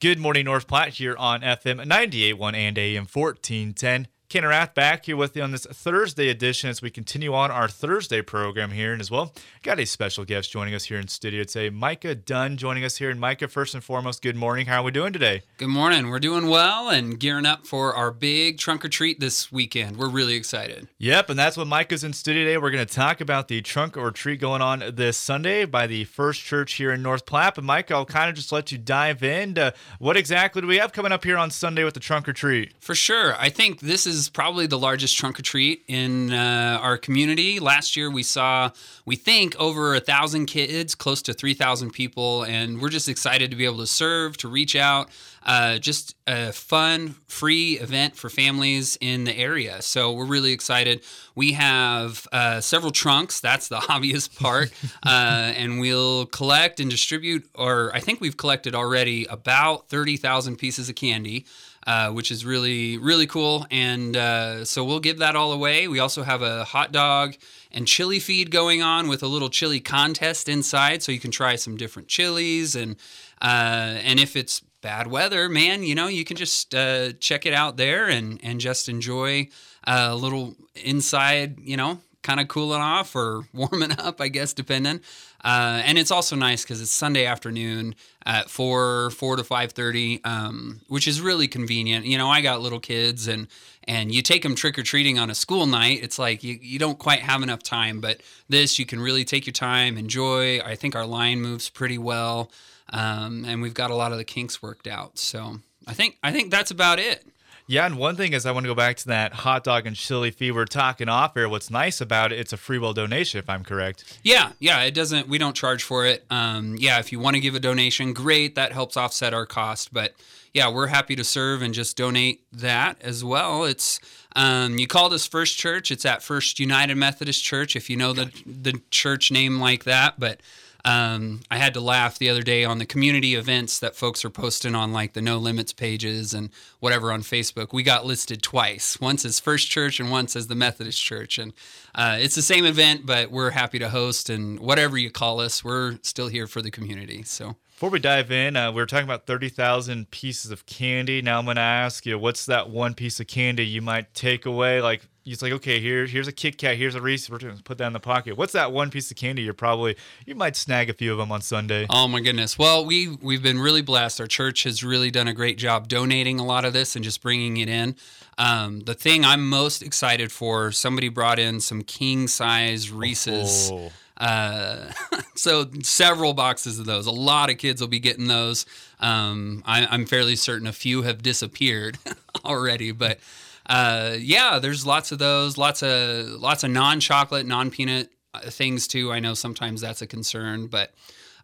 Good morning, North Platte, here on FM 98.1 and AM 1410. Canon Rath back here with you on this Thursday edition as we continue on our Thursday program here. And as well, got a special guest joining us here in studio today, Micah Dunn joining us here. And Micah, first and foremost, good morning. How are we doing today? Good morning. We're doing well and gearing up for our big trunk or treat this weekend. We're really excited. Yep, and that's what Micah's in studio today. We're going to talk about the trunk or treat going on this Sunday by the First Church here in North Platte. But Micah, I'll kind of just let you dive in. what exactly do we have coming up here on Sunday with the trunk or treat? For sure. I think this is is probably the largest trunk or treat in uh, our community. Last year, we saw, we think, over a thousand kids, close to 3,000 people, and we're just excited to be able to serve, to reach out. Uh, just a fun, free event for families in the area. So we're really excited. We have uh, several trunks. That's the obvious part. Uh, and we'll collect and distribute, or I think we've collected already about 30,000 pieces of candy uh, which is really really cool. And uh, so we'll give that all away. We also have a hot dog and chili feed going on with a little chili contest inside, so you can try some different chilies and uh, and if it's bad weather, man, you know you can just uh, check it out there and and just enjoy uh, a little inside, you know, kind of cooling off or warming up, I guess, depending. Uh, and it's also nice because it's Sunday afternoon at four four to five thirty, um, which is really convenient. You know, I got little kids, and and you take them trick or treating on a school night. It's like you, you don't quite have enough time, but this you can really take your time, enjoy. I think our line moves pretty well, um, and we've got a lot of the kinks worked out. So I think I think that's about it. Yeah, and one thing is I want to go back to that hot dog and chili fee we're talking off air. What's nice about it, it's a free will donation, if I'm correct. Yeah, yeah, it doesn't. We don't charge for it. Um, yeah, if you want to give a donation, great. That helps offset our cost. But yeah, we're happy to serve and just donate that as well. It's um, you called us First Church. It's at First United Methodist Church. If you know the the church name like that, but um, I had to laugh the other day on the community events that folks are posting on like the No Limits pages and whatever on Facebook. We got listed twice, once as First Church and once as the Methodist Church. And uh, it's the same event, but we're happy to host. And whatever you call us, we're still here for the community. So. Before we dive in, uh, we were talking about 30,000 pieces of candy. Now I'm going to ask you, what's that one piece of candy you might take away? Like, it's like, okay, here, here's a Kit Kat, here's a Reese. We're going to put that in the pocket. What's that one piece of candy you're probably, you might snag a few of them on Sunday? Oh my goodness. Well, we we've been really blessed. Our church has really done a great job donating a lot of this and just bringing it in. Um, the thing I'm most excited for, somebody brought in some king size Reese's. Oh uh, so several boxes of those. A lot of kids will be getting those. Um, I, am fairly certain a few have disappeared already, but uh, yeah, there's lots of those. Lots of lots of non-chocolate, non-peanut uh, things too. I know sometimes that's a concern, but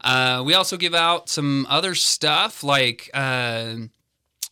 uh, we also give out some other stuff like. Uh,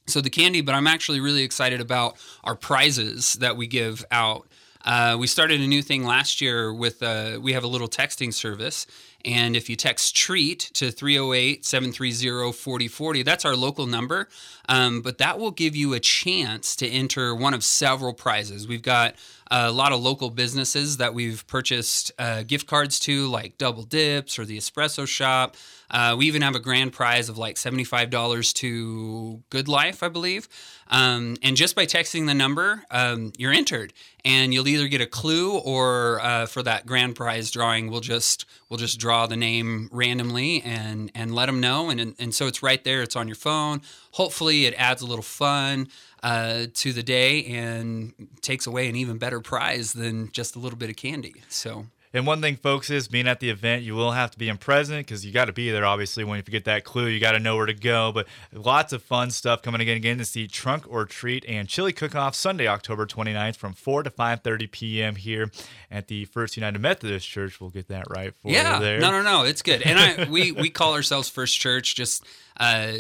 so the candy, but I'm actually really excited about our prizes that we give out. Uh, we started a new thing last year with uh, we have a little texting service. And if you text treat to 308 730 4040, that's our local number. Um, but that will give you a chance to enter one of several prizes. We've got a lot of local businesses that we've purchased uh, gift cards to, like Double Dips or the Espresso Shop. Uh, we even have a grand prize of like $75 to Good Life, I believe. Um, and just by texting the number, um, you're entered, and you'll either get a clue or uh, for that grand prize drawing, we'll just we'll just draw the name randomly and and let them know, and and so it's right there. It's on your phone. Hopefully, it adds a little fun. Uh, to the day and takes away an even better prize than just a little bit of candy. So and one thing, folks, is being at the event, you will have to be in present because you got to be there. Obviously, when if you get that clue, you got to know where to go. But lots of fun stuff coming again. Again, to see Trunk or Treat and Chili Cook-Off Sunday, October 29th from 4 to 5:30 p.m. here at the First United Methodist Church. We'll get that right for yeah. you there. No, no, no, it's good. And I we we call ourselves First Church. Just. Uh,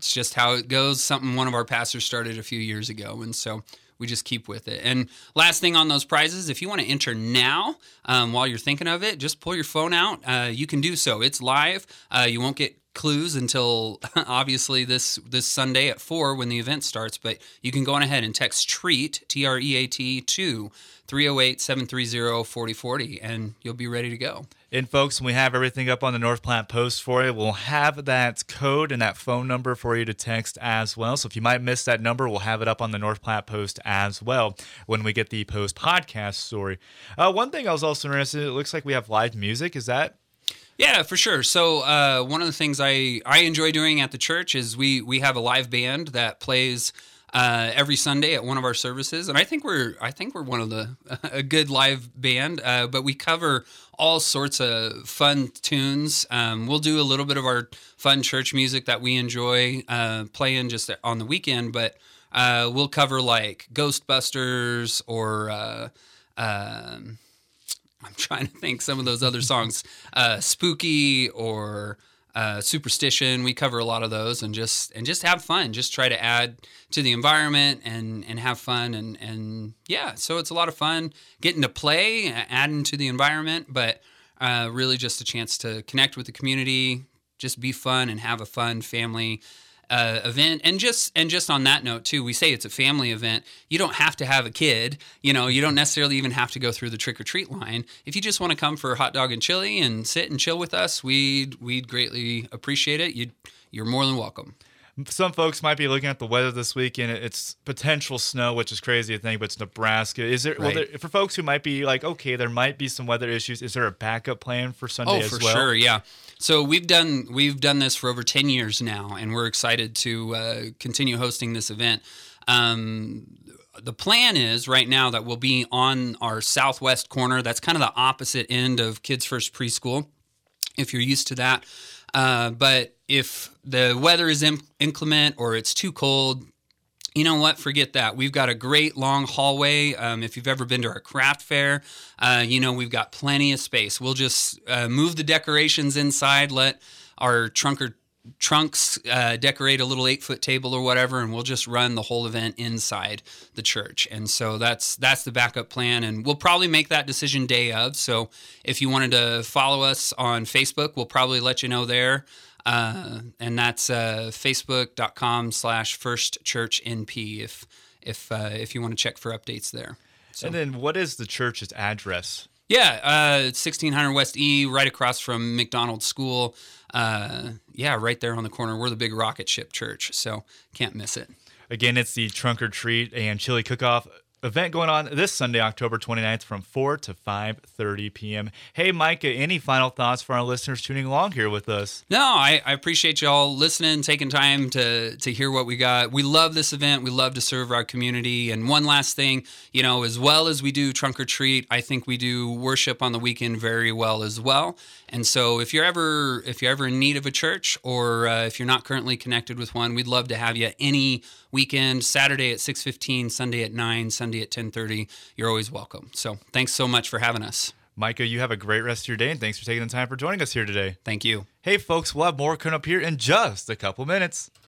it's just how it goes. Something one of our pastors started a few years ago, and so we just keep with it. And last thing on those prizes, if you want to enter now um, while you're thinking of it, just pull your phone out. Uh, you can do so. It's live. Uh, you won't get clues until obviously this this Sunday at four when the event starts. But you can go on ahead and text treat T R E A T to 308 730 4040 and you'll be ready to go. And folks, we have everything up on the North Platte Post for you, we'll have that code and that phone number for you to text as well. So if you might miss that number, we'll have it up on the North Platte Post as well when we get the post podcast story. Uh, one thing I was also interested in, it looks like we have live music. Is that Yeah, for sure. So uh, one of the things I, I enjoy doing at the church is we we have a live band that plays uh, every Sunday at one of our services, and I think we're I think we're one of the a good live band. Uh, but we cover all sorts of fun tunes. Um, we'll do a little bit of our fun church music that we enjoy uh, playing just on the weekend, but uh, we'll cover like Ghostbusters or. Uh, um, I'm trying to think some of those other songs, uh, spooky or uh, superstition. We cover a lot of those and just and just have fun. Just try to add to the environment and and have fun and and yeah. So it's a lot of fun getting to play, adding to the environment, but uh, really just a chance to connect with the community, just be fun and have a fun family uh, event. And just and just on that note too we say it's a family event. You don't have to have a kid. You know you don't necessarily even have to go through the trick-or-treat line. If you just want to come for a hot dog and chili and sit and chill with us we'd we'd greatly appreciate it. You you're more than welcome some folks might be looking at the weather this weekend. It's potential snow, which is crazy to think, but it's Nebraska. Is there, well, there for folks who might be like, okay, there might be some weather issues? Is there a backup plan for Sunday Oh, as for well? sure, yeah. So we've done we've done this for over ten years now, and we're excited to uh, continue hosting this event. Um, the plan is right now that we'll be on our southwest corner. That's kind of the opposite end of Kids First Preschool, if you're used to that. Uh, but if the weather is inclement or it's too cold, you know what? Forget that. We've got a great long hallway. Um, if you've ever been to our craft fair, uh, you know we've got plenty of space. We'll just uh, move the decorations inside, let our trunker trunks uh, decorate a little eight foot table or whatever, and we'll just run the whole event inside the church. And so that's that's the backup plan, and we'll probably make that decision day of. So if you wanted to follow us on Facebook, we'll probably let you know there. Uh, and that's uh, facebook.com slash first church np if if uh, if you want to check for updates there. And then what is the church's address? yeah uh, 1600 west e right across from mcdonald school. Uh, yeah right there on the corner. We're the big rocket ship church so can't miss it. Again, it's the Trunk or Treat and Chili Cook-Off event going on this Sunday, October 29th from 4 to 5.30 p.m. Hey, Micah, any final thoughts for our listeners tuning along here with us? No, I, I appreciate y'all listening, taking time to to hear what we got. We love this event. We love to serve our community. And one last thing, you know, as well as we do trunk or treat, I think we do worship on the weekend very well as well. And so, if you're ever if you're ever in need of a church, or uh, if you're not currently connected with one, we'd love to have you any weekend. Saturday at six fifteen, Sunday at nine, Sunday at ten thirty. You're always welcome. So, thanks so much for having us. Micah, you have a great rest of your day, and thanks for taking the time for joining us here today. Thank you. Hey, folks, we'll have more coming up here in just a couple minutes.